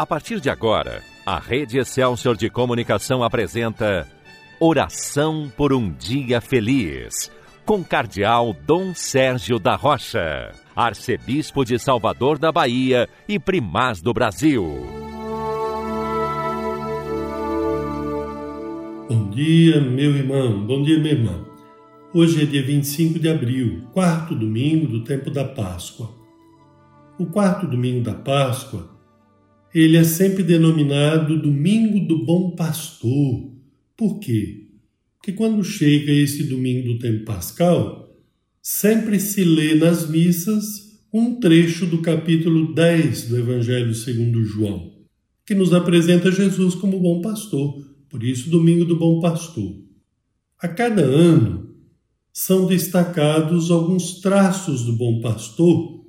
A partir de agora, a Rede Excelsior de Comunicação apresenta Oração por um Dia Feliz, com Cardeal Dom Sérgio da Rocha, Arcebispo de Salvador da Bahia e Primaz do Brasil. Bom dia, meu irmão, bom dia, minha irmã. Hoje é dia 25 de abril, quarto domingo do tempo da Páscoa. O quarto domingo da Páscoa ele é sempre denominado Domingo do Bom Pastor. Por quê? Porque quando chega esse domingo do tempo pascal, sempre se lê nas missas um trecho do capítulo 10 do Evangelho segundo João, que nos apresenta Jesus como bom pastor, por isso Domingo do Bom Pastor. A cada ano são destacados alguns traços do bom pastor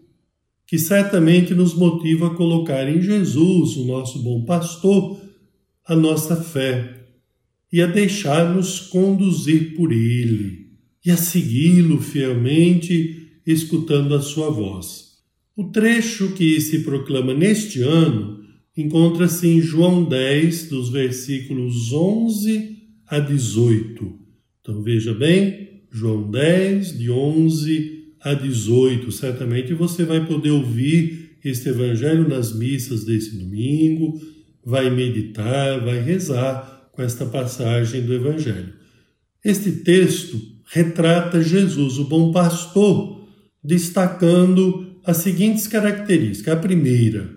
que certamente nos motiva a colocar em Jesus, o nosso bom pastor, a nossa fé e a deixar-nos conduzir por Ele e a segui-lo fielmente, escutando a sua voz. O trecho que se proclama neste ano encontra-se em João 10, dos versículos 11 a 18. Então veja bem, João 10, de 11 a 18. Certamente você vai poder ouvir este Evangelho nas missas desse domingo, vai meditar, vai rezar com esta passagem do Evangelho. Este texto retrata Jesus, o bom pastor, destacando as seguintes características. A primeira,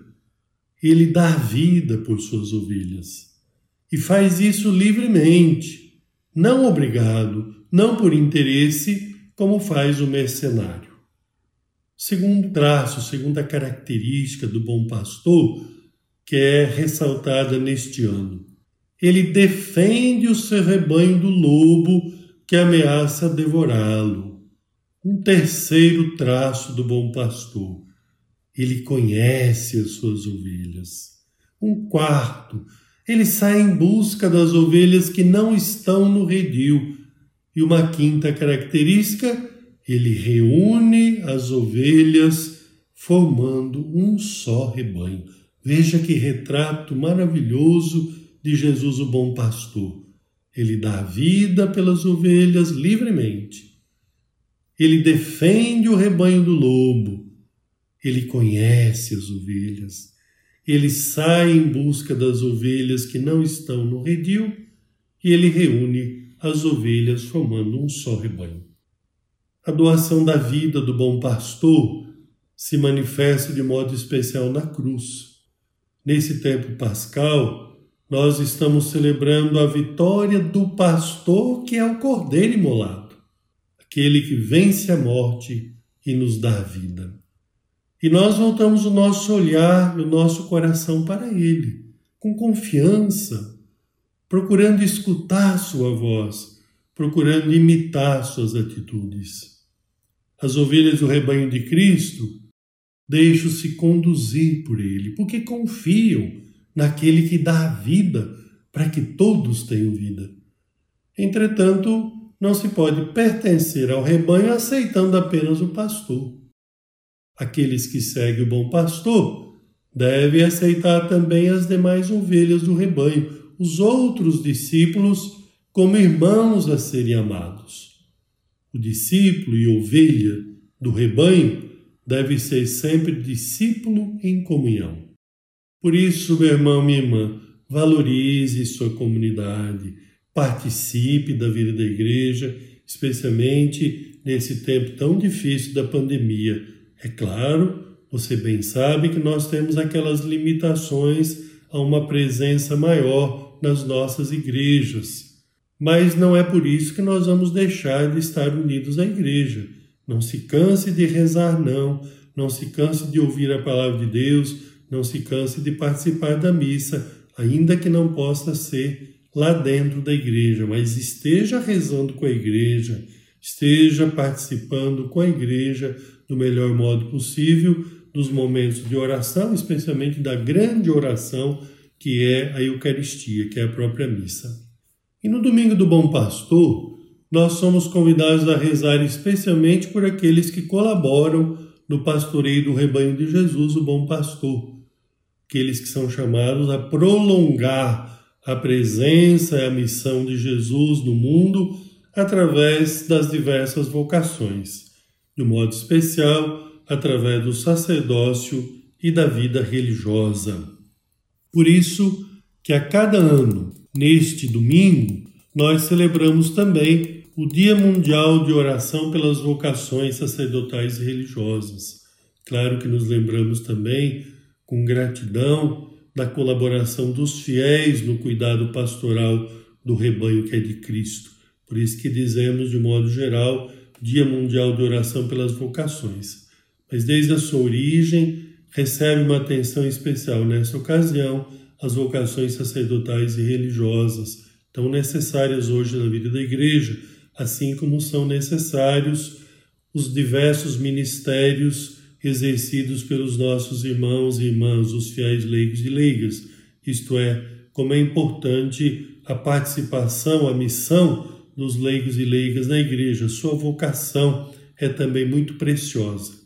ele dá vida por suas ovelhas e faz isso livremente, não obrigado, não por interesse, como faz o mercenário. Segundo traço, segunda característica do bom pastor, que é ressaltada neste ano, ele defende o seu rebanho do lobo que ameaça devorá-lo. Um terceiro traço do bom pastor, ele conhece as suas ovelhas. Um quarto, ele sai em busca das ovelhas que não estão no redil e uma quinta característica, ele reúne as ovelhas formando um só rebanho. Veja que retrato maravilhoso de Jesus, o bom pastor. Ele dá vida pelas ovelhas livremente. Ele defende o rebanho do lobo. Ele conhece as ovelhas. Ele sai em busca das ovelhas que não estão no redil e ele reúne as ovelhas formando um só rebanho. A doação da vida do bom pastor se manifesta de modo especial na cruz. Nesse tempo pascal, nós estamos celebrando a vitória do pastor que é o cordeiro imolado, aquele que vence a morte e nos dá vida. E nós voltamos o nosso olhar e o nosso coração para ele, com confiança, procurando escutar sua voz, procurando imitar suas atitudes. As ovelhas do rebanho de Cristo deixam-se conduzir por ele, porque confiam naquele que dá a vida para que todos tenham vida. Entretanto, não se pode pertencer ao rebanho aceitando apenas o pastor. Aqueles que seguem o bom pastor devem aceitar também as demais ovelhas do rebanho, os outros discípulos como irmãos a serem amados. O discípulo e ovelha do rebanho deve ser sempre discípulo em comunhão. Por isso, meu irmão, minha irmã, valorize sua comunidade, participe da vida da igreja, especialmente nesse tempo tão difícil da pandemia. É claro, você bem sabe que nós temos aquelas limitações a uma presença maior nas nossas igrejas. Mas não é por isso que nós vamos deixar de estar unidos à igreja. Não se canse de rezar, não. Não se canse de ouvir a palavra de Deus. Não se canse de participar da missa, ainda que não possa ser lá dentro da igreja, mas esteja rezando com a igreja, esteja participando com a igreja do melhor modo possível dos momentos de oração, especialmente da grande oração que é a Eucaristia, que é a própria missa. E no domingo do Bom Pastor, nós somos convidados a rezar especialmente por aqueles que colaboram no pastoreio do rebanho de Jesus, o Bom Pastor, aqueles que são chamados a prolongar a presença e a missão de Jesus no mundo através das diversas vocações, de modo especial através do sacerdócio e da vida religiosa. Por isso que a cada ano, neste domingo, nós celebramos também o Dia Mundial de Oração pelas Vocações Sacerdotais e Religiosas. Claro que nos lembramos também, com gratidão, da colaboração dos fiéis no cuidado pastoral do rebanho que é de Cristo. Por isso que dizemos, de modo geral, Dia Mundial de Oração pelas Vocações. Mas desde a sua origem, recebe uma atenção especial nessa ocasião as vocações sacerdotais e religiosas, tão necessárias hoje na vida da Igreja, assim como são necessários os diversos ministérios exercidos pelos nossos irmãos e irmãs, os fiéis leigos e leigas, isto é, como é importante a participação, a missão dos leigos e leigas na igreja, sua vocação é também muito preciosa.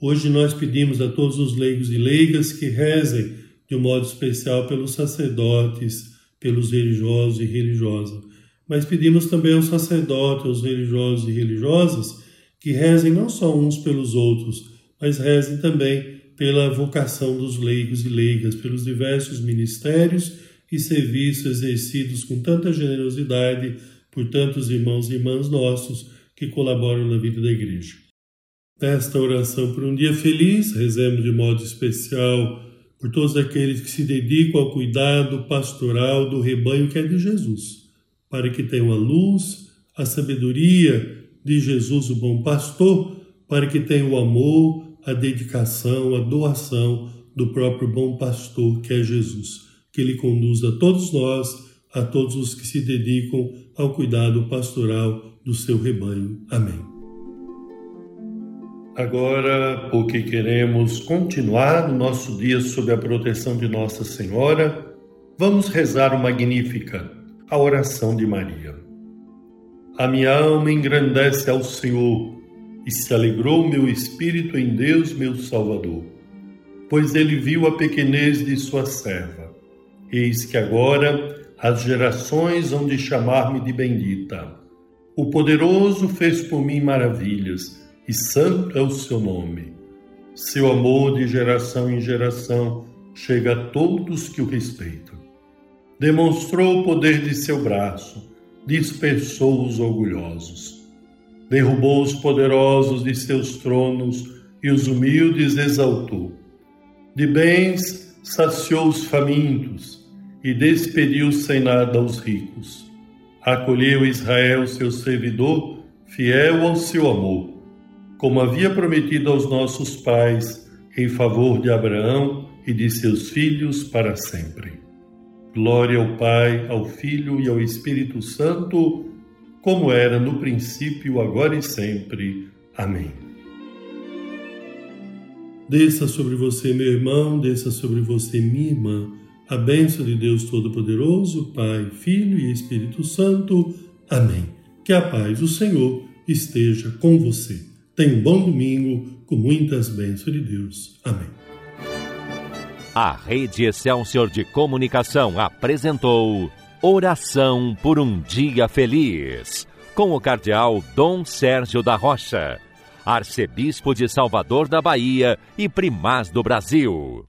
Hoje nós pedimos a todos os leigos e leigas que rezem de um modo especial pelos sacerdotes, pelos religiosos e religiosas. Mas pedimos também aos sacerdotes, aos religiosos e religiosas que rezem não só uns pelos outros, mas rezem também pela vocação dos leigos e leigas, pelos diversos ministérios e serviços exercidos com tanta generosidade por tantos irmãos e irmãs nossos que colaboram na vida da igreja. Nesta oração por um dia feliz, rezemos de modo especial por todos aqueles que se dedicam ao cuidado pastoral do rebanho que é de Jesus, para que tenham a luz, a sabedoria de Jesus, o bom pastor, para que tenham o amor, a dedicação, a doação do próprio bom pastor que é Jesus. Que ele conduza todos nós, a todos os que se dedicam ao cuidado pastoral do seu rebanho. Amém. Agora, porque queremos continuar o nosso dia sob a proteção de Nossa Senhora, vamos rezar o Magnífica, a oração de Maria. A minha alma engrandece ao Senhor e se alegrou meu espírito em Deus, meu Salvador, pois ele viu a pequenez de sua serva. Eis que agora as gerações hão de chamar-me de bendita. O poderoso fez por mim maravilhas, e santo é o seu nome. Seu amor de geração em geração chega a todos que o respeitam. Demonstrou o poder de seu braço, dispersou os orgulhosos derrubou os poderosos de seus tronos e os humildes exaltou. De bens saciou os famintos e despediu sem nada os ricos. Acolheu Israel, seu servidor, fiel ao seu amor, como havia prometido aos nossos pais, em favor de Abraão e de seus filhos para sempre. Glória ao Pai, ao Filho e ao Espírito Santo como era no princípio, agora e sempre. Amém. Desça sobre você, meu irmão, desça sobre você, minha irmã, a bênção de Deus Todo-Poderoso, Pai, Filho e Espírito Santo. Amém. Que a paz do Senhor esteja com você. Tenha um bom domingo com muitas bênçãos de Deus. Amém. A Rede Excelsior de Comunicação apresentou. Oração por um Dia Feliz, com o Cardeal Dom Sérgio da Rocha, Arcebispo de Salvador da Bahia e Primaz do Brasil.